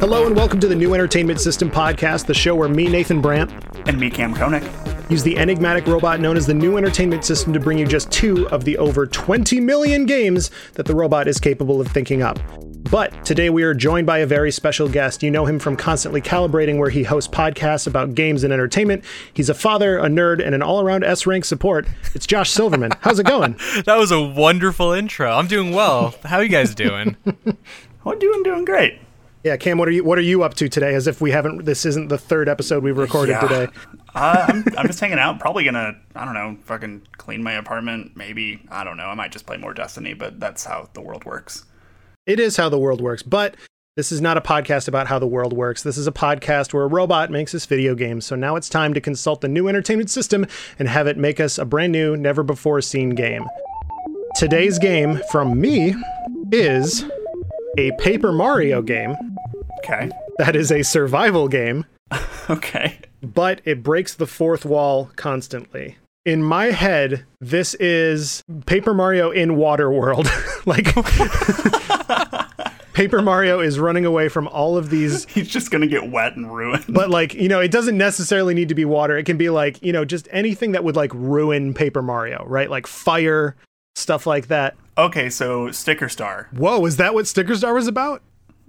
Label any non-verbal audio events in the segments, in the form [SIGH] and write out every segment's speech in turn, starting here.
Hello and welcome to the New Entertainment System podcast, the show where me, Nathan Brandt, And me, Kam Koenig. use the enigmatic robot known as the New Entertainment System to bring you just two of the over 20 million games that the robot is capable of thinking up. But today we are joined by a very special guest. You know him from Constantly Calibrating, where he hosts podcasts about games and entertainment. He's a father, a nerd, and an all around S rank support. It's Josh Silverman. How's it going? [LAUGHS] That was a wonderful intro. I'm doing well. How are you guys doing? [LAUGHS] Well, doing doing great. Yeah, Kam, what are you what are you up to today? As if we haven't this isn't the third episode we've recorded Yeah. today. Uh, I'm, I'm just hanging out. Probably gonna, I don't know, fucking clean my apartment. Maybe. I don't know. I might just play more Destiny, but that's how the world works. It is how the world works, but this is not a podcast about how the world works. This is a podcast where a robot makes us video games. So now it's time to consult the new entertainment system and have it make us a brand new, never before seen game. Today's game from me is a Paper Mario game Okay. that is a survival game, [LAUGHS] Okay. but it breaks the fourth wall constantly. In my head, this is Paper Mario in Water World. [LAUGHS] like [LAUGHS] Paper Mario is running away from all of these [LAUGHS] He's just gonna get wet and ruined. but like you know it doesn't necessarily need to be water it can be like you know just anything that would like ruin paper mario right like fire stuff like that Okay, so Sticker Star. whoa is that what sticker star was about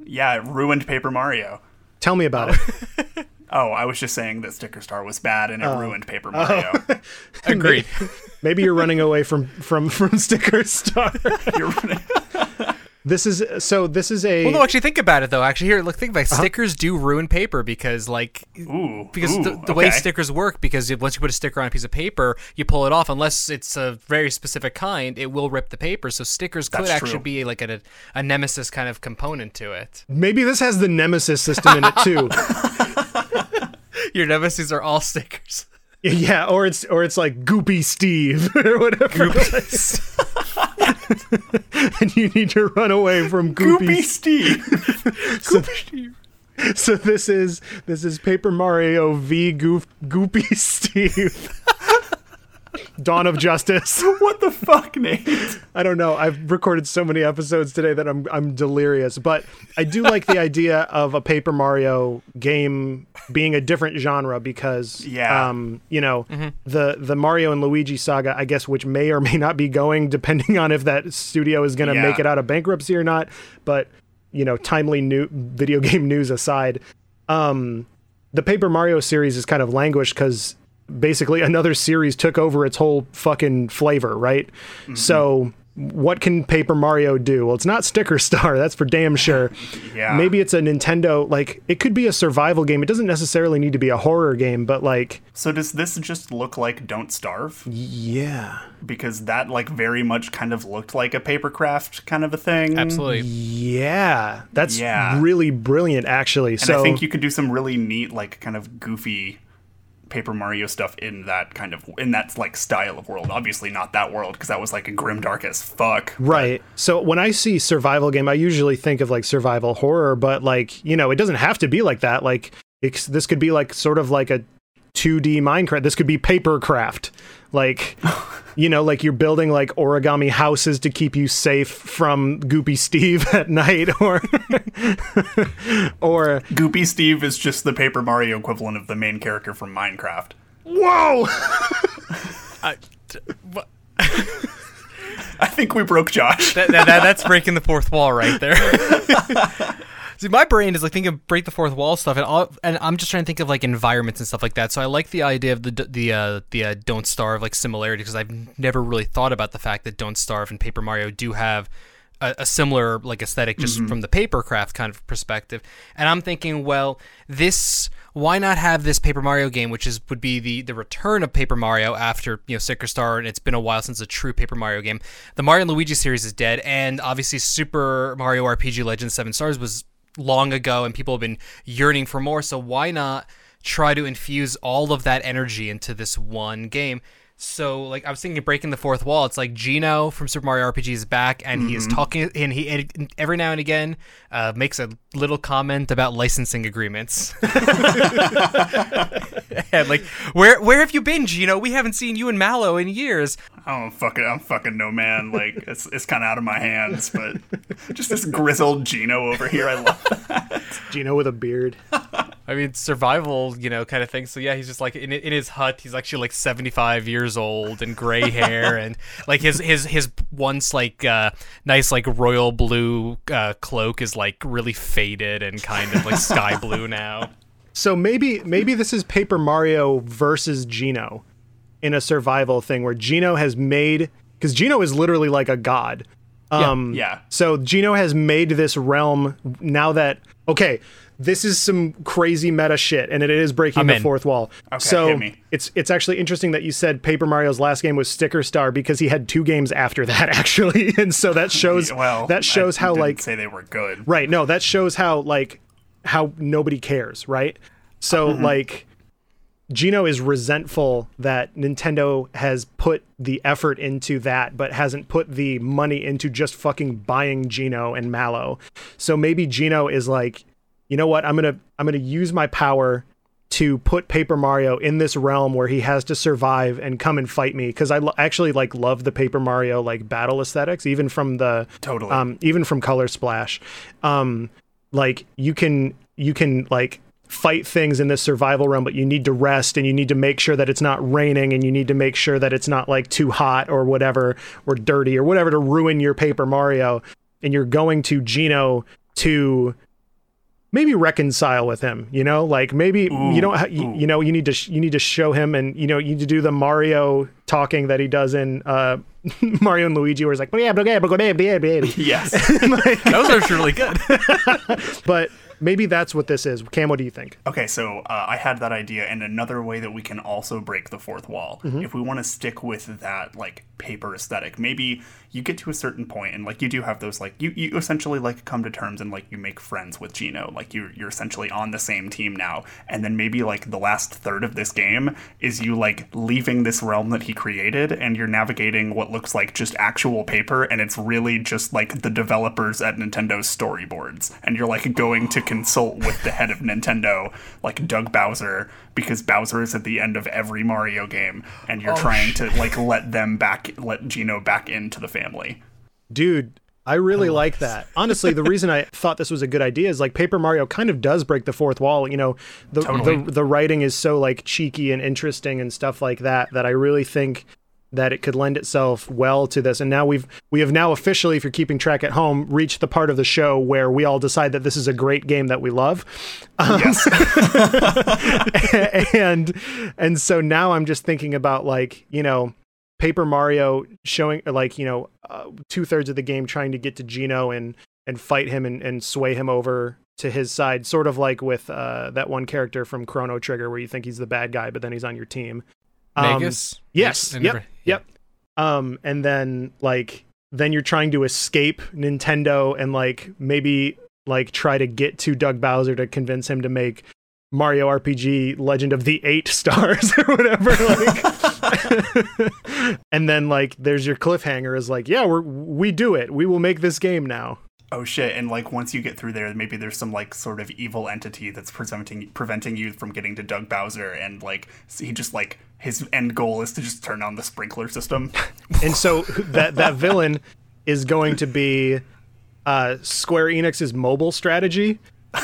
Yeah, it ruined Paper Mario. tell me about oh. it Oh, I was just saying that Sticker Star was bad and it Oh. ruined Paper oh. Mario. [LAUGHS] Agreed. maybe you're running away from from from sticker star [LAUGHS] You're running. [LAUGHS] this is so this is a Well, no, actually, think about it though. Actually, here, look, think about it. Uh-huh. stickers do ruin paper because, like, Ooh. because ooh, the, the way stickers work, because once you put a sticker on a piece of paper, you pull it off. Unless it's a very specific kind, it will rip the paper. So stickers could That's actually true. be like a, a nemesis kind of component to it. maybe this has the nemesis system in it too Your nemesis are all stickers. yeah or it's or it's like goopy steve [LAUGHS] or whatever [LAUGHS] and you need to run away from goopy Steve. [LAUGHS] Goopy Steve. so, so this is this is Paper Mario v Goof, Goopy Steve. Dawn of Justice. [LAUGHS] what the fuck, Nate? I don't know. I've recorded so many episodes today that I'm I'm delirious, but I do like the idea of a Paper Mario game being a different genre because Yeah. um you know the the Mario and Luigi saga I guess which may or may not be going depending on if that studio is going to Yeah. make it out of bankruptcy or not, but you know timely new video game news aside, um the Paper Mario series is kind of languished because basically another series took over its whole fucking flavor, right? Mm-hmm. So what can Paper Mario do? Well, it's not Sticker Star, [LAUGHS] that's for damn sure. Yeah. Maybe it's a Nintendo like it could be a survival game. It doesn't necessarily need to be a horror game, but like So does this just look like Don't Starve? yeah. Because that like very much kind of looked like a papercraft kind of a thing. Absolutely. Yeah. That's Yeah. really brilliant actually. And so I think you could do some really neat, like kind of goofy Paper Mario stuff in that kind of in that like style of world. Obviously not that world because that was like a grim dark as fuck. Right. So when I see survival game, I usually think of like survival horror, but like, you know, it doesn't have to be like that. Like it's, this could be like sort of like a 2D Minecraft. This could be papercraft. Like, [LAUGHS] you know, like you're building like origami houses to keep you safe from Goopy Steve [LAUGHS] at night or [LAUGHS] or Goopy Steve is just the Paper Mario equivalent of the main character from Minecraft. whoa. I- t- what- [LAUGHS] I think we broke Josh. that, that, that- that's breaking the fourth wall right there. See, my brain is like thinking of break the fourth wall stuff, and all, and I'm just trying to think of like environments and stuff like that. So I like the idea of the the uh, the uh, Don't Starve like similarity because I've never really thought about the fact that Don't Starve and Paper Mario do have a, a similar like aesthetic just from the papercraft kind of perspective. And I'm thinking, well, this why not have this Paper Mario game, which is would be the the return of Paper Mario after you know Sticker Star, and it's been a while since a true Paper Mario game. The Mario and Luigi series is dead, and obviously Super Mario RPG Legends Seven Stars was long ago, and people have been yearning for more. So why not try to infuse all of that energy into this one game? So like I was thinking of breaking the fourth wall. It's like Geno from Super Mario RPG is back, and he Mm-hmm. is talking, and he and every now and again uh, makes a little comment about licensing agreements. [LAUGHS] and like, where where have you been, Geno? We haven't seen you and Mallow in years. I don't fucking, I'm fucking no man. Like it's it's kind of out of my hands, but just this grizzled Geno over here. I love that. Geno with a beard. [LAUGHS] I mean, survival, you know, kind of thing. So yeah, he's just like in in his hut. He's actually like seventy five years old and gray [LAUGHS] hair, and like his his his once like uh, nice like royal blue uh, cloak is like really faded and kind of like sky [LAUGHS] blue now. So maybe maybe this is Paper Mario versus Geno in a survival thing where Geno has made because Geno is literally like a god. Um, Yeah. So Geno has made this realm now that okay, this is some crazy meta shit, and it is breaking I'm the in. fourth wall. Okay, so hit me. it's it's actually interesting that you said Paper Mario's last game was Sticker Star because he had two games after [LAUGHS] that actually, [LAUGHS] and so that shows [LAUGHS] Well, that shows I how didn't like say they were good. Right. No, that shows how like how nobody cares, right? So mm-hmm. like Geno is resentful that Nintendo has put the effort into that but hasn't put the money into just fucking buying Geno and Mallow. So maybe Geno is like, "You know what? I'm going to I'm to use my power to put Paper Mario in this realm where he has to survive and come and fight me because I lo- actually like love the Paper Mario like battle aesthetics even from the Totally. um even from Color Splash um like you can you can like fight things in this survival realm but you need to rest and you need to make sure that it's not raining and you need to make sure that it's not like too hot or whatever or dirty or whatever to ruin your Paper Mario and you're going to Geno to maybe reconcile with him you know like maybe you don't ha- you, you know you need to sh- you need to show him and you know you need to do the mario talking that he does in uh [LAUGHS] mario and luigi where he's like "Oh, yes. [LAUGHS] Those are really good. [LAUGHS] but maybe that's what this is. Kam what do you think? Okay, so uh, I had that idea, and another way that we can also break the fourth wall, if we want to stick with that like paper aesthetic, maybe you get to a certain point, and like you do have those like you, you essentially like come to terms and like you make friends with Geno, like you you're essentially on the same team now, and then maybe like the last third of this game is you like leaving this realm that he created, and you're navigating what looks like just actual paper, and it's really just like the developers at Nintendo's storyboards, and you're like going to consult with the head of Nintendo, like Doug Bowser, because Bowser is at the end of every Mario game, and you're trying to like let them back, let Geno back into the family. dude i really like that honestly the reason i [LAUGHS] thought this was a good idea is like paper mario kind of does break the fourth wall you know the Totally. the, the writing is so like cheeky and interesting and stuff like that that i really think that it could lend itself well to this. And now we've we have now officially if you're keeping track at home reached the part of the show where we all decide that this is a great game that we love. Yes, [LAUGHS] and and so now I'm just thinking about like you know Paper Mario showing like you know uh, two thirds of the game trying to get to Geno and and fight him and, and sway him over to his side, sort of like with uh, that one character from Chrono Trigger where you think he's the bad guy but then he's on your team. Um, Magus. Yes. Yep. never- Yep. Um, and then like then you're trying to escape Nintendo and like maybe like try to get to Doug Bowser to convince him to make Mario RPG Legend of the Eight Stars [LAUGHS] or whatever. Like, [LAUGHS] [LAUGHS] and then like there's your cliffhanger is like, yeah, we're we do it. We will make this game now. Oh shit! And like once you get through there, maybe there's some like sort of evil entity that's preventing preventing you from getting to Doug Bowser, and like he just like his end goal is to just turn on the sprinkler system. [LAUGHS] And so that that villain is going to be uh, Square Enix's mobile strategy, [LAUGHS]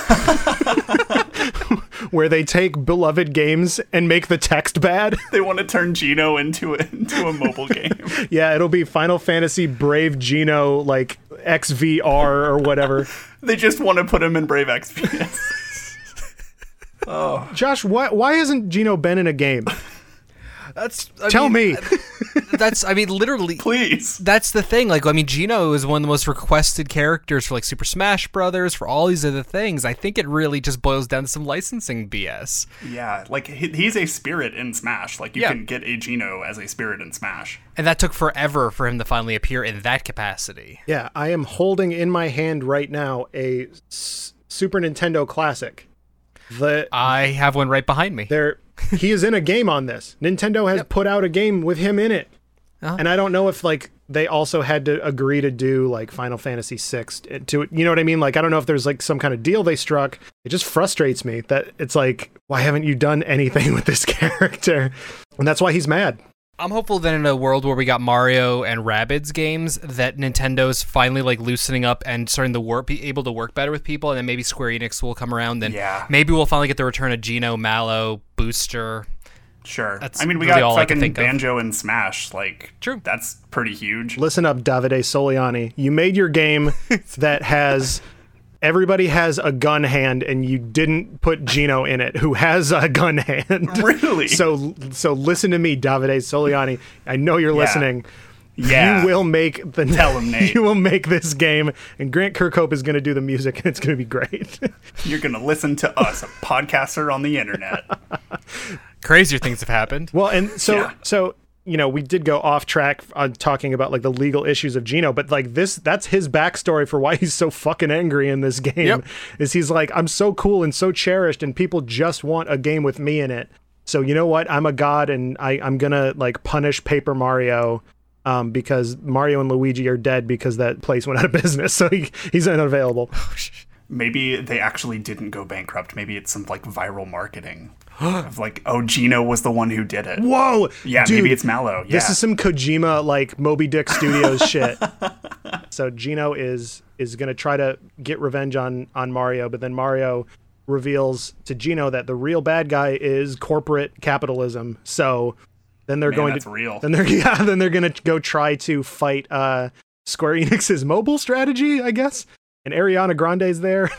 where they take beloved games and make the text bad. [LAUGHS] they want to turn Geno into a, into a mobile game. yeah, it'll be Final Fantasy Brave Geno like Exvius or whatever. [LAUGHS] they just want to put him in Brave XP. [LAUGHS] Oh. Josh, why why hasn't Geno been in a game? That's I Tell mean, me. [LAUGHS] That's I mean literally. Please. That's the thing. Like, I mean, Geno is one of the most requested characters for like Super Smash Brothers, for all these other things. I think it really just boils down to some licensing BS. Yeah, like he's a spirit in Smash. Like you Yeah. can get a Geno as a spirit in Smash. And that took forever for him to finally appear in that capacity. Yeah, I am holding in my hand right now a S- Super Nintendo Classic. The I have one right behind me. they're he is in a game on this. Nintendo has put out a game with him in it. Uh-huh. And I don't know if like they also had to agree to do like Final Fantasy VI to you know what I mean? Like I don't know if there's like some kind of deal they struck. It just frustrates me that it's like why haven't you done anything [LAUGHS] with this character? And that's why he's mad. I'm hopeful that in a world where we got Mario and Rabbids games, that Nintendo's finally like loosening up and starting to work, be able to work better with people, and then maybe Square Enix will come around. Then Yeah. maybe we'll finally get the return of Geno, Mallow, Booster. Sure. That's I mean, we really got all I can fucking think of. Banjo and Smash. Like, True. That's pretty huge. Listen up, Davide Soliani. You made your game [LAUGHS] that has everybody has a gun hand and you didn't put Geno in it who has a gun hand. [LAUGHS] Really? So so listen to me, Davide Soliani. I know you're listening. Yeah. You will make the Tell him, Nate. [LAUGHS] You will make this game and Grant Kirkhope is going to do the music and it's going to be great. [LAUGHS] You're gonna listen to us, a podcaster on the internet. Crazier things have happened. Well, and so Yeah. so you know we did go off track on talking about like the legal issues of Geno, but like this that's his backstory for why he's so fucking angry in this game. Yep. Is he's like I'm so cool and so cherished, and people just want a game with me in it. So you know what? I'm a god, and I I'm gonna like punish Paper Mario. Um, because Mario and Luigi are dead because that place went out of [LAUGHS] business, so he, he's unavailable. Maybe they actually didn't go bankrupt. Maybe it's some like viral marketing [GASPS] of like, oh, Geno was the one who did it. Whoa! Yeah, dude, maybe it's Mallow. Yeah. This is some Kojima like Moby Dick Studios [LAUGHS] shit. So Geno is is gonna try to get revenge on on Mario, but then Mario reveals to Geno that the real bad guy is corporate capitalism. So then they're Man, going to real. then they're [LAUGHS] yeah then they're gonna go try to fight uh Square Enix's mobile strategy, I guess. And Ariana Grande's there.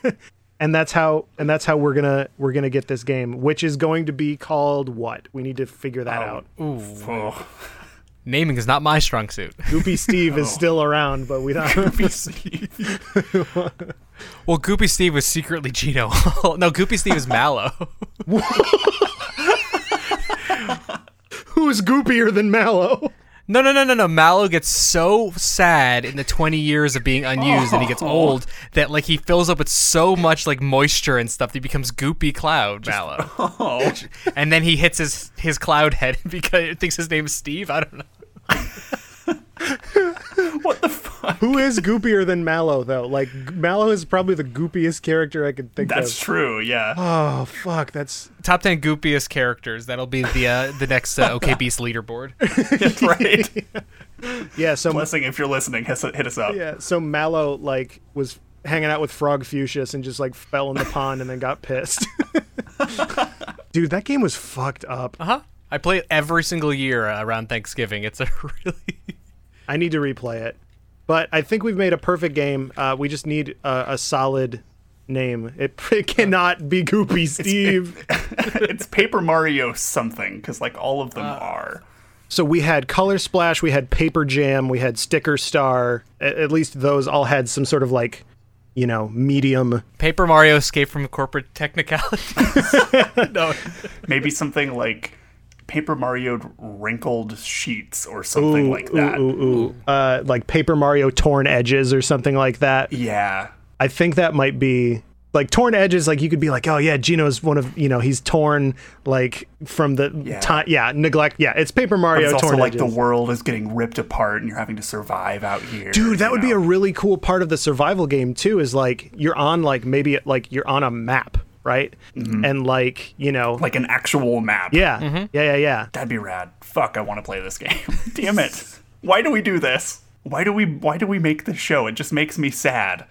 [LAUGHS] and that's how and that's how we're gonna we're gonna get this game, which is going to be called what? We need to figure that oh, out. Oh. Naming is not my strong suit. Goopy Steve [LAUGHS] Oh. is still around, but we don't. Have Goopy [LAUGHS] Steve. Well, Goopy Steve was secretly Geno. no, Goopy Steve is Mallow. Who's goopier than Mallow? No, no, no, no, no. Mallow gets so sad in the 20 years of being unused and he gets oh. old that like he fills up with so much like moisture and stuff that he becomes goopy cloud Mallow. [LAUGHS] Oh. And then he hits his his cloud head [LAUGHS] because he thinks his name is Steve. I don't know. [LAUGHS] [LAUGHS] what the fuck? Who is goopier than Mallow though? Like Mallow is probably the goopiest character I could think That's of. That's true. Yeah. Oh fuck, that's Top 10 goopiest characters. That'll be the uh, the next uh, OK Beast leaderboard. [LAUGHS] [LAUGHS] right. yeah. So Blessing, if you're listening, hit us- up. yeah, so Mallow like was hanging out with Frogfucius and just like fell in the pond and then got pissed. Dude, that game was fucked up. Uh huh. I play it every single year around Thanksgiving. It's a really I need to replay it. But I think we've made a perfect game. Uh, we just need a, a solid name. It, [LAUGHS] it cannot be Goopy Steve. [LAUGHS] it's Paper Mario something because like all of them are. so we had Color Splash, we had Paper Jam, we had Sticker Star. At, at least those all had some sort of like, you know, medium. Paper Mario escape from corporate technicality. [LAUGHS] no. Maybe something like Paper Mario wrinkled sheets or something Ooh, like that. Ooh, ooh, ooh. Uh, like Paper Mario Torn Edges or something like that. Yeah. I think that might be like torn edges. Like you could be like, oh yeah, Geno's one of you know he's torn like from the Yeah. time. Yeah, neglect. Yeah, it's Paper But Mario it's also torn like edges. the world is getting ripped apart and you're having to survive out here. Dude, that you would be a really cool part of the survival game too. Is like you're on like maybe like you're on a map, right? And like you know, like an actual map. yeah, Mm-hmm. yeah, yeah, yeah. That'd be rad. Fuck, I want to play this game. [LAUGHS] Damn it. Why do we do this? Why do we why do we make this show? It just makes me sad.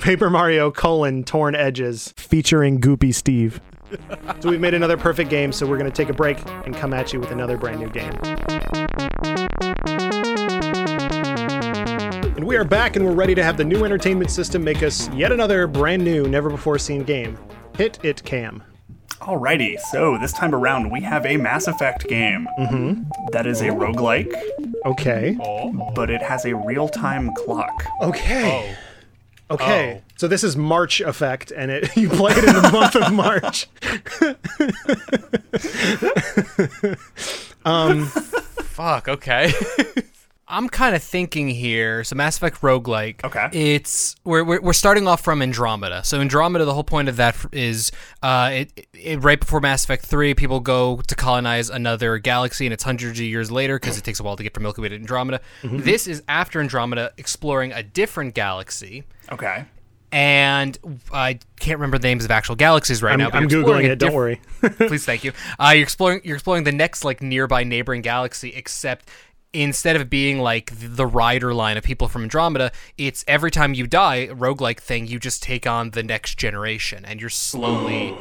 Paper Mario colon torn edges featuring Goopy Steve. [LAUGHS] so we've made another perfect game. So we're gonna take a break and come at you with another brand new game. And we are back and we're ready to have the new entertainment system make us yet another brand new, never before seen game. Hit it, Kam. Alrighty, so this time around we have a Mass Effect game. Mm-hmm. That is a roguelike, Okay. but it has a real-time clock. Okay. Okay. Oh. So this is March effect, and it [LAUGHS] you play it in the [LAUGHS] month of March. [LAUGHS] Um, Fuck. Okay. I'm kind of thinking here. So Mass Effect roguelike. Okay. It's we're, we're we're starting off from Andromeda. So Andromeda, the whole point of that is, uh, it, it right before Mass Effect three, people go to colonize another galaxy, and it's hundreds of years later because it takes a while to get from Milky Way to Andromeda. This is after Andromeda, exploring a different galaxy. Okay. And I can't remember the names of actual galaxies right I'm, now. but I'm you're exploring googling a it. Don't worry. [LAUGHS] [LAUGHS] Please, thank you. Uh, you're exploring. You're exploring the next like nearby neighboring galaxy, except instead of being like the Ryder line of people from Andromeda, it's every time you die, roguelike thing, you just take on the next generation, and you're slowly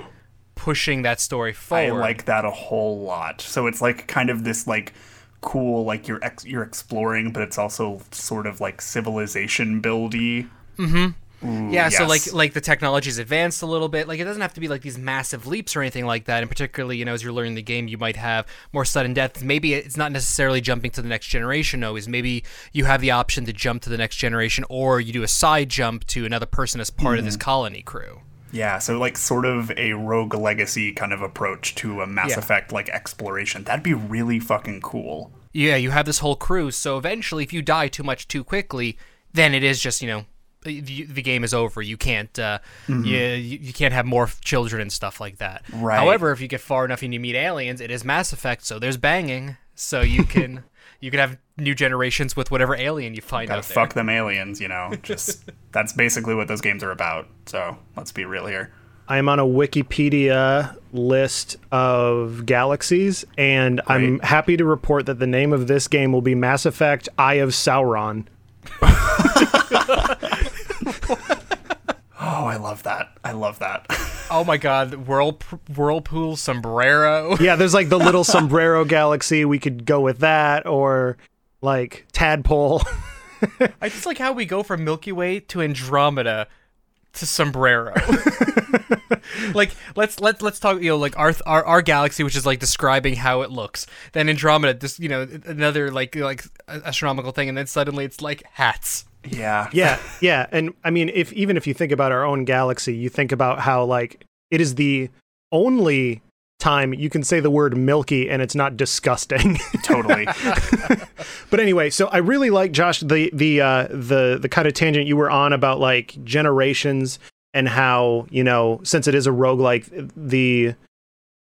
pushing that story forward. I like that a whole lot. So it's like kind of this like cool like you're ex- you're exploring, but it's also sort of like civilization buildy. Mm-hmm. Mm. Yeah, so like like the technology's advanced a little bit. Like it doesn't have to be like these massive leaps or anything like that. And particularly, you know, as you're learning the game, you might have more sudden deaths. Maybe it's not necessarily jumping to the next generation. No, is maybe you have the option to jump to the next generation, or you do a side jump to another person as part of this mm-hmm. colony crew. Yeah, so like sort of a rogue legacy kind of approach to a Mass Yeah. Effect like exploration. That'd be really fucking cool. Yeah, you have this whole crew. So eventually, if you die too much too quickly, then it is just you know. The, the game is over. You can't, uh, you, you you can't have more children and stuff like that. Right. However, if you get far enough and you meet aliens, it is Mass Effect, so there's banging. So you [LAUGHS] can you can have new generations with whatever alien you find Gotta out there. fuck them aliens, you know. [LAUGHS] Just that's basically what those games are about. So let's be real here. I am on a Wikipedia list of galaxies, and I'm happy to report that the name of this game will be Mass Effect Eye of Sauron. [LAUGHS] [LAUGHS] Oh, I love that. I love that. [LAUGHS] Oh my god, whirl, whirlpool sombrero. Yeah, there's like the little [LAUGHS] sombrero galaxy. We could go with that, or like tadpole. I just like how we go from Milky Way to Andromeda to sombrero. like let's let's let's talk you know like our, our our galaxy which is like describing how it looks then andromeda this you know another like like astronomical thing and then suddenly it's like hats yeah. yeah, yeah, and I mean, if even if you think about our own galaxy, you think about how like it is the only time you can say the word milky and it's not disgusting. [LAUGHS] Totally. [LAUGHS] but anyway, so I really like Josh the the uh, the the kind of tangent you were on about like generations and how you know since it is a roguelike the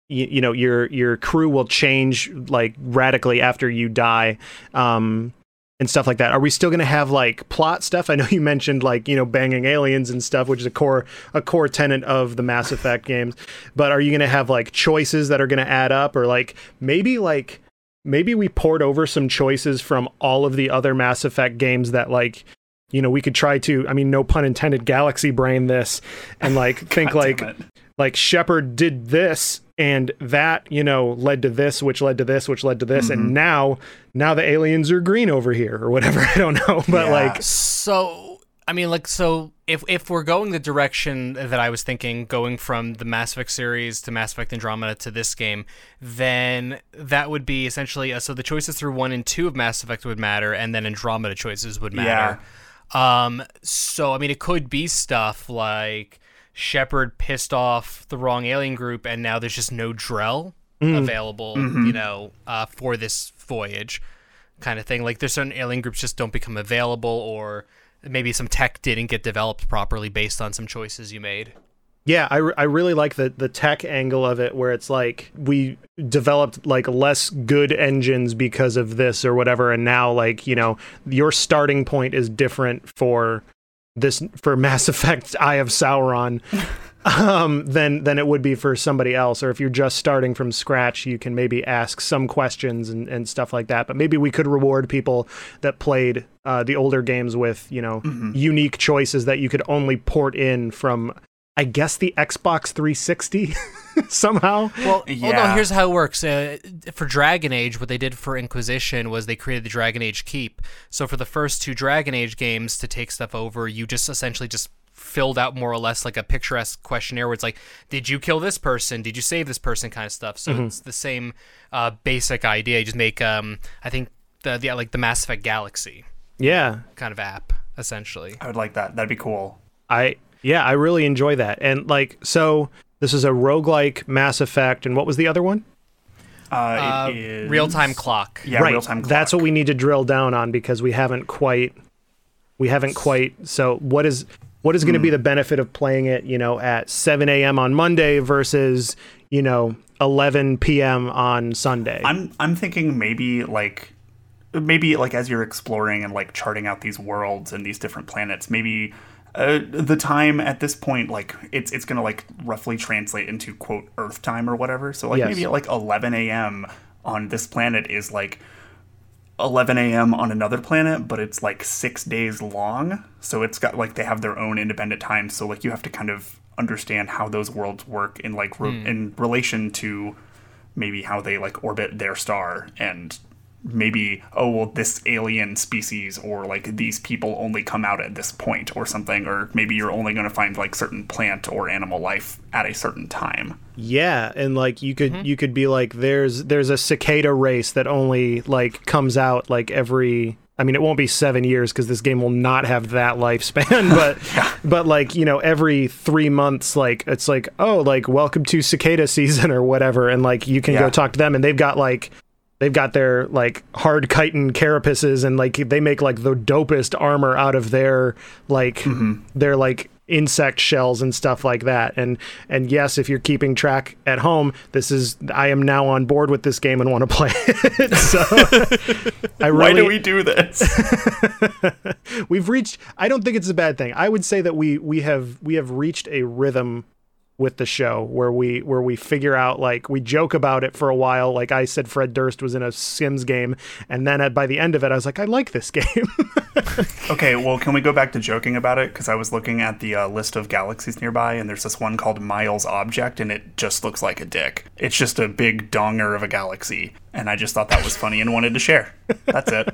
you, you know your your crew will change like radically after you die um and stuff like that. Are we still going to have like plot stuff? I know you mentioned like you know banging aliens and stuff which is a core a core tenet of the mass effect [LAUGHS] games. But are you going to have like choices that are going to add up? Or like maybe like maybe we poured over some choices from all of the other mass effect games that like you know we could try to i mean no pun intended galaxy brain this and like [LAUGHS] think like it. Like Shepard did this and that you know led to this which led to this which led to this Mm-hmm. and now now the aliens are green over here or whatever [LAUGHS] i don't know but Yeah. like so i mean like so if if we're going the direction that i was thinking going from the mass effect series to mass effect andromeda to this game then that would be essentially uh, so the choices through one and two of mass effect would matter and then andromeda choices would matter Yeah. um so i mean it could be stuff like shepard pissed off the wrong alien group and now there's just no drell available you know uh, for this voyage kind of thing. Like there's certain alien groups just don't become available, or maybe some tech didn't get developed properly based on some choices you made. yeah I, re- I really like the the tech angle of it where it's like we developed like less good engines because of this or whatever and now like you know your starting point is different for this for mass [LAUGHS] effect eye of sauron um, than than it would be for somebody else. Or if you're just starting from scratch, you can maybe ask some questions and, and stuff like that. But maybe we could reward people that played uh, the older games with you know unique choices that you could only port in from. I guess the Xbox 360 [LAUGHS] [LAUGHS] somehow. Well, oh no, here's how it works. Uh, for Dragon Age, what they did for Inquisition was they created the Dragon Age Keep. So for the first two Dragon Age games to take stuff over, you just essentially just filled out more or less like a picturesque questionnaire where it's like, did you kill this person? Did you save this person? Kind of stuff. So it's the same uh, basic idea. You just make, um, I think the, the like the Mass Effect Galaxy Yeah, kind of app essentially. I would like that. That'd be cool. I yeah, I really enjoy that. And like so this is a roguelike Mass Effect and what was the other one? Uh, Uh, it is real time clock. Yeah, right. real time. Clock. That's what we need to drill down on because we haven't quite we haven't quite so what is what is going to be the benefit of playing it, you know, at 7 a.m. on Monday versus, you know, 11 p.m. on Sunday? I'm I'm thinking maybe like maybe like as you're exploring and like charting out these worlds and these different planets, maybe uh, the time at this point like it's it's gonna like roughly translate into quote Earth time or whatever. So like Yes. maybe at like 11 a.m. on this planet is like 11 a.m. on another planet, but it's like six days long. So it's got like they have their own independent time. So like you have to kind of understand how those worlds work in like re- in relation to maybe how they like orbit their star and maybe oh well this alien species or like these people only come out at this point or something or maybe you're only going to find like certain plant or animal life at a certain time Yeah, and like you Mm-hmm. could you could be like there's there's a cicada race that only like comes out like every I mean it won't be 7 years cuz this game will not have that [LAUGHS] lifespan [LAUGHS] but yeah. but like you know every 3 months like it's like oh like welcome to cicada season or whatever and like you can go talk to them and they've got like they've got their like hard chitin carapaces and like they make like the dopest armor out of their like mm-hmm. their like insect shells and stuff like that. And and yes if you're keeping track at home this is i am now on board with this game and want to play it. [LAUGHS] So [LAUGHS] i really why do we do this? [LAUGHS] We've reached i don't think it's a bad thing. I would say that we we have we have reached a rhythm with the show where we where we figure out like we joke about it for a while like i said fred durst was in a sims game and then at, by the end of it i was like i like this [LAUGHS] game Okay, well, can we go back to joking about it? Because I was looking at the uh, list of galaxies nearby, and there's this one called Mayall's Object, and it just looks like a dick. It's just a big donger of a galaxy, and I just thought that was funny and wanted to share. That's it.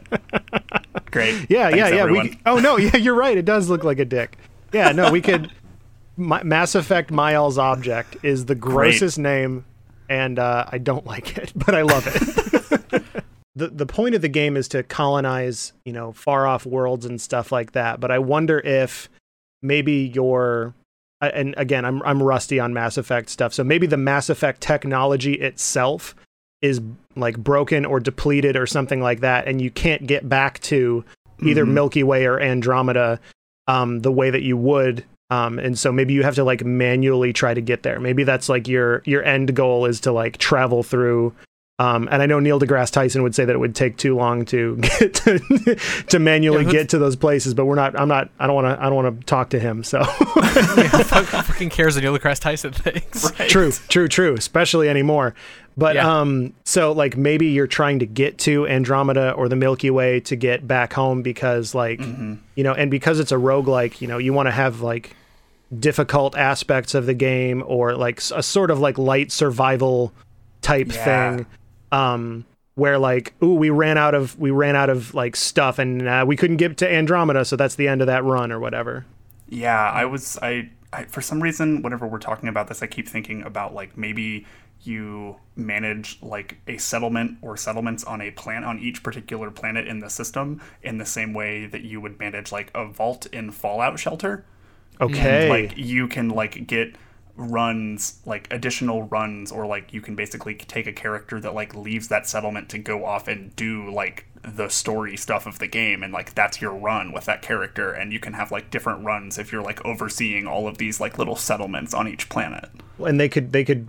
Great. [LAUGHS] yeah Thanks, yeah yeah we, oh no yeah you're right it does look like a dick yeah no we could [LAUGHS] Ma- mass effect Mayall's Object is the grossest name and uh, i don't [LAUGHS] like it but i love it [LAUGHS] the the point of the game is to colonize, you know, far off worlds and stuff like that. But I wonder if maybe your and again, I'm I'm rusty on Mass Effect stuff, so maybe the Mass Effect technology itself is like broken or depleted or something like that, and you can't get back to either Mhm. Milky Way or Andromeda um, the way that you would. Um, and so maybe you have to like manually try to get there. Maybe that's like your your end goal is to like travel through um, and I know Neil deGrasse Tyson would say that it would take too long to [LAUGHS] get to, to manually Yeah, get to those places, but we're not. I'm not. I don't want to. I don't want to talk to him. So [LAUGHS] [LAUGHS] Who fucking cares what Neil deGrasse Tyson thinks? Right. true, true, true. Especially anymore. But Yeah. um, so like maybe you're trying to get to Andromeda or the Milky Way to get back home because like Mm-hmm. you know, and because it's a roguelike, you know, you want to have like difficult aspects of the game or like a sort of like light survival type Yeah. thing um where like ooh we ran out of we ran out of like stuff and uh, we couldn't get to Andromeda so that's the end of that run or whatever. Yeah, I was I, I for some reason whenever we're talking about this I keep thinking about like maybe you manage like a settlement or settlements on a planet on each particular planet in the system in the same way that you would manage like a vault in Fallout Shelter. Okay. Like you can like get runs like additional runs or like you can basically take a character that like leaves that settlement to go off and do like the story stuff of the game and like that's your run with that character and you can have like different runs if you're like overseeing all of these like little settlements on each planet and they could they could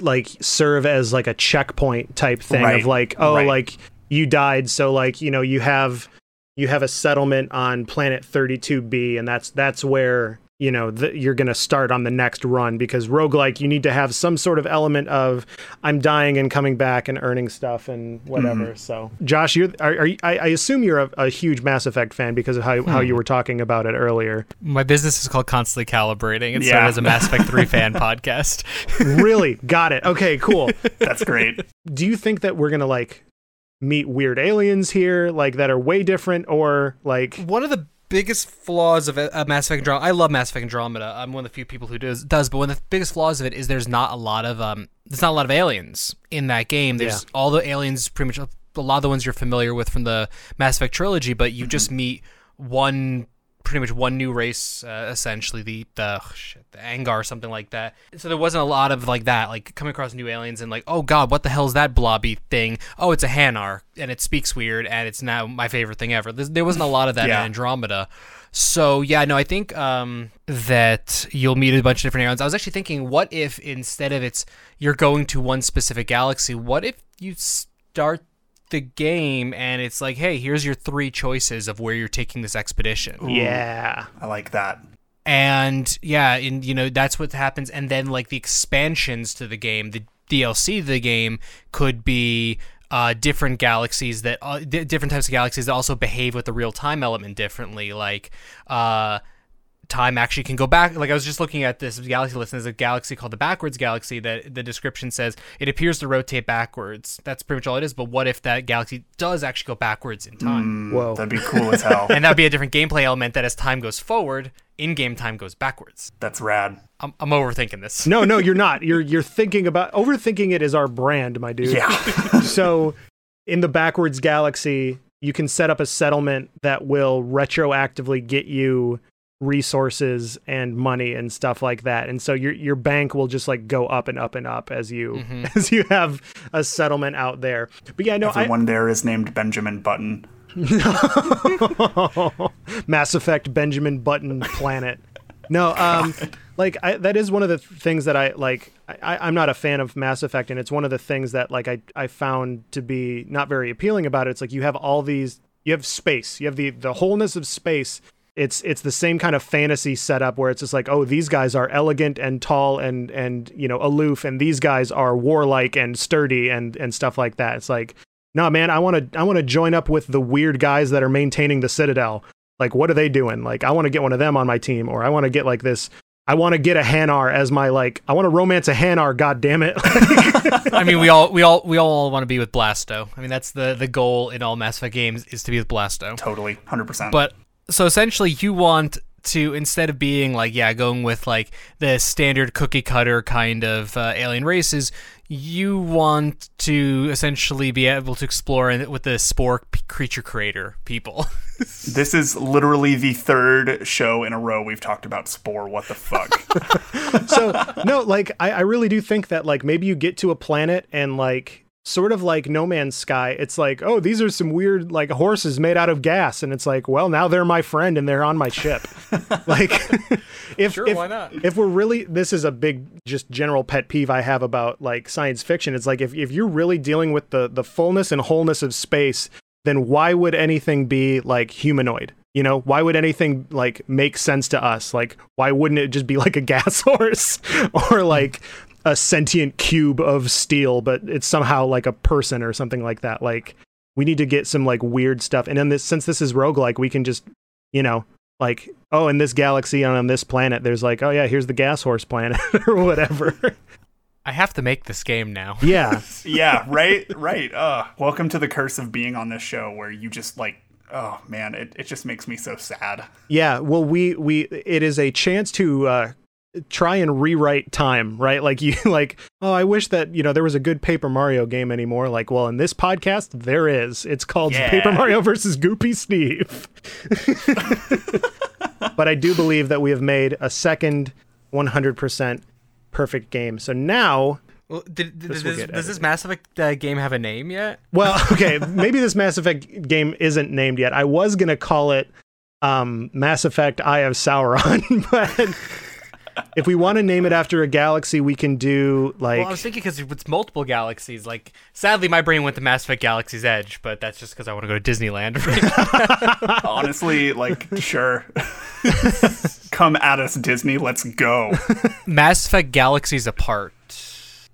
like serve as like a checkpoint type thing Right, of like oh right. like you died so like you know you have you have a settlement on planet 32b and that's that's where you know the, you're going to start on the next run because roguelike you need to have some sort of element of i'm dying and coming back and earning stuff and whatever. Mm-hmm. So josh you are, are you, I, I assume you're a, a huge mass effect fan because of how, how hmm. you were talking about it earlier. My business is called Constantly Calibrating. It Yeah. as a Mass Effect 3 [LAUGHS] fan podcast. really? Got it. Okay cool. [LAUGHS] That's great. Do you think that we're gonna like meet weird aliens here like that are way different or like One of the biggest flaws of uh, Mass Effect Andromeda, I love Mass Effect Andromeda. I'm one of the few people who does, does, but one of the biggest flaws of it is there's not a lot of um, there's not a lot of aliens in that game. There's Yeah. all the aliens, pretty much a lot of the ones you're familiar with from the Mass Effect trilogy, but you just meet one pretty much one new race, uh, essentially the the oh, shit, the Angar or something like that. So there wasn't a lot of like that, like coming across new aliens and like, oh god, what the hell is that blobby thing? Oh, it's a Hanar and it speaks weird and it's now my favorite thing ever. There wasn't a lot of that Yeah. in Andromeda. So yeah, no, I think um, that you'll meet a bunch of different aliens. I was actually thinking, what if instead of it's you're going to one specific galaxy, what if you start the game and it's like, hey, here's your three choices of where you're taking this expedition. Yeah. I like that. And yeah, and you know that's what happens. And then like the expansions to the game, the DLC to the game could be uh, different galaxies that uh, di different types of galaxies that also behave with the real time element differently. Like uh, time actually can go back. Like I was just looking at this galaxy list, and there's a galaxy called the Backwards Galaxy that the description says it appears to rotate backwards. That's pretty much all it is. But what if that galaxy does actually go backwards in time? Mm, Whoa. That'd be cool as hell. [LAUGHS] and that'd be a different gameplay element that as time goes forward, in-game time goes backwards. That's rad. I'm, I'm overthinking this. No, no, you're not. [LAUGHS] You're you're thinking about overthinking it is our brand, my dude. Yeah. [LAUGHS] so in the backwards galaxy, you can set up a settlement that will retroactively get you resources and money and stuff like that. And so your your bank will just like go up and up and up as you [LAUGHS] as you have a settlement out there. But yeah, no, I, Everyone there is named Benjamin Button. [LAUGHS] Mass Effect Benjamin Button planet. No, um, [LAUGHS] like I, that is one of the things that I like. I, I'm not a fan of Mass Effect, and it's one of the things that like I, I found to be not very appealing about it. It's like you have all these, you have space, you have the the wholeness of space. It's it's the same kind of fantasy setup where it's just like, oh, these guys are elegant and tall and and you know aloof, and these guys are warlike and sturdy and and stuff like that. It's like, no, man, I want to I want to join up with the weird guys that are maintaining the Citadel like what are they doing like i want to get one of them on my team or i want to get like this i want to get a hanar as my like i want to romance a hanar god damn it [LAUGHS] I mean, we all we all we all want to be with Blasto. I mean, that's the the goal in all Mass Effect games is to be with Blasto. Totally. 100%. But so essentially, you want to instead of being like yeah, going with like the standard cookie cutter kind of uh, alien races, you want to essentially be able to explore in- with the spore p- creature creator people. [LAUGHS] this is literally the third show in a row we've talked about Spore. What the fuck? [LAUGHS] so no like I, I really do think that like maybe you get to a planet and like sort of like no man's sky it's like oh these are some weird like horses made out of gas and it's like well now they're my friend and they're on my ship. [LAUGHS] Like [LAUGHS] if Sure, if, why not? if we're really this is a big just general pet peeve i have about like science fiction. It's like if, if you're really dealing with the the fullness and wholeness of space then why would anything be like humanoid? You know why would anything like make sense to us? Like why wouldn't it just be like a gas [LAUGHS] horse? Or like a sentient cube of steel but it's somehow like a person or something like that like we need to get some like weird stuff and then this since this is roguelike we can just you know like oh in this galaxy and on this planet there's like oh yeah here's the gas horse planet [LAUGHS] or whatever I have to make this game now. [LAUGHS] yeah [LAUGHS] yeah, right, right. Uh, welcome to the curse of being on this show where you just like, oh man, it, it just makes me so sad. Yeah, well, we we it is a chance to uh, try and rewrite time, right? Like you [LAUGHS] like, oh, I wish that you know there was a good Paper Mario game anymore. Like, well, in this podcast, there is. It's called Yeah. Paper Mario versus Goopy Steve. [LAUGHS] but I do believe that we have made a second 100% perfect game. So now Well, did, did, This will does, this. Mass Effect uh, game have a name yet? Well, [LAUGHS] okay, maybe this Mass Effect game isn't named yet. I was gonna call it um, Mass Effect Eye of Sauron, but if we want to name it after a galaxy, we can do like Well, I was thinking because it's multiple galaxies. Like, sadly, my brain went to Mass Effect Galaxy's Edge, but that's just because I want to go to Disneyland. [LAUGHS] [LAUGHS] Honestly, like, sure. [LAUGHS] Come at us, Disney. Let's go. Mass Effect Galaxies Apart.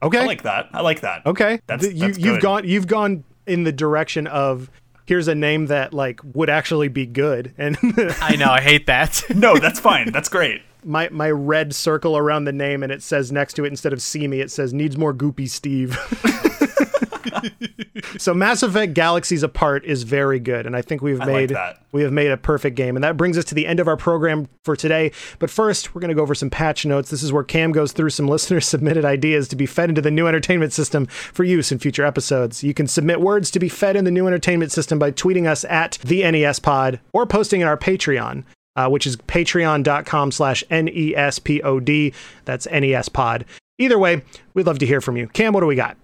okay, I like that. I like that. okay. That's- Th- you, that's you've gone you've gone in the direction of here's a name that like would actually be good, and I know, I hate that. No, that's fine. That's great. My my red circle around the name, and it says next to it instead of see me, it says needs more goopy Steve. [LAUGHS] so Mass Effect Galaxies Apart is very good, and I think we've like made that. we have made a perfect game, and that brings us to the end of our program for today. But first, we're going to go over some patch notes. This is where Kam goes through some [LAUGHS] listener submitted ideas to be fed into the new entertainment system for use in future episodes. You can submit words to be fed in the new entertainment system by tweeting us at the NES Pod or posting in our Patreon. Uh, which is patreon.com slash N-E-S-P-O-D. That's N-E-S pod. Either way, we'd love to hear from you. Kam, what do we got?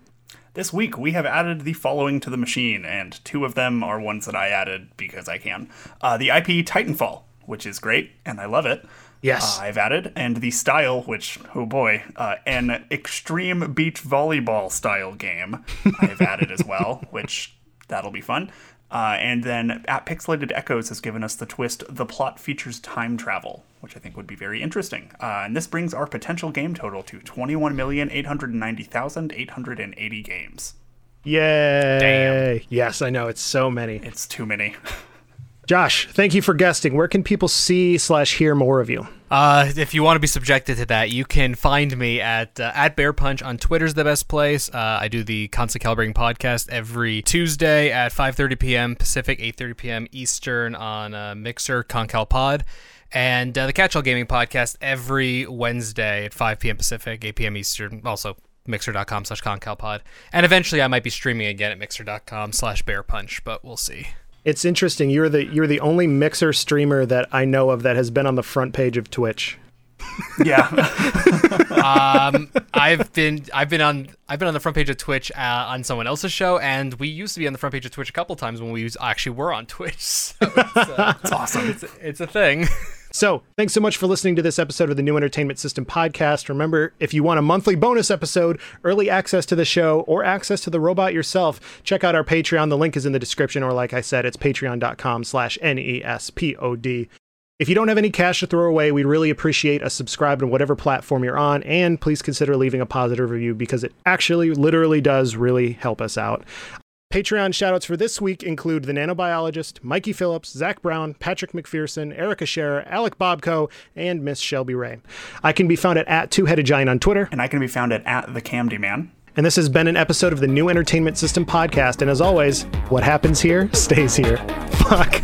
This week, we have added the following to the machine, and two of them are ones that I added because I can. Uh, the IP Titanfall, which is great, and I love it. Yes. Uh, I've added, and the style, which, oh boy, uh, an extreme beach volleyball style game [LAUGHS] I've added as well, which that'll be fun. Uh, and then at Pixelated Echoes has given us the twist the plot features time travel, which I think would be very interesting. Uh, and this brings our potential game total to 21,890,880 games. Yay. Damn. Yes, I know. It's so many. It's too many. [LAUGHS] Josh, thank you for guesting. Where can people see slash hear more of you? Uh, if you want to be subjected to that, you can find me at uh, at Bear Punch on Twitter's the best place. Uh, I do the Constant Calibrating podcast every Tuesday at 5:30 p.m. Pacific, 8:30 p.m. Eastern on uh, Mixer Concal Pod, and uh, the Catch All Gaming podcast every Wednesday at 5 p.m. Pacific, 8 p.m. Eastern. Also mixer.com slash concalpod and eventually i might be streaming again at mixer.com slash bear punch but we'll see It's interesting. You're the you're the only mixer streamer that I know of that has been on the front page of Twitch. Yeah. [LAUGHS] um, I've been I've been on I've been on the front page of Twitch uh, on someone else's show, and we used to be on the front page of Twitch a couple times when we was- actually were on Twitch. [LAUGHS] So it's, uh, It's awesome. it's, it's a thing. [LAUGHS] So, thanks so much for listening to this episode of the New Entertainment System podcast. Remember, if you want a monthly bonus episode, early access to the show, or access to the robot yourself, check out our Patreon. The link is in the description, or like I said, it's patreon.com slash N-E-S-P-O-D. If you don't have any cash to throw away, we'd really appreciate a subscribe to whatever platform you're on, and please consider leaving a positive review because it actually literally does really help us out. Patreon shoutouts for this week include the nanobiologist, Mikey Phillips, Zach Brown, Patrick McPherson, Erica Scherer, Alec Bobco, and Miss Shelby Ray. I can be found at, at Two Headed Giant on Twitter, and I can be found at, at the Camdy Man. and this has been an episode of the New Entertainment System podcast. And as always, what happens here stays here. [LAUGHS] Fuck.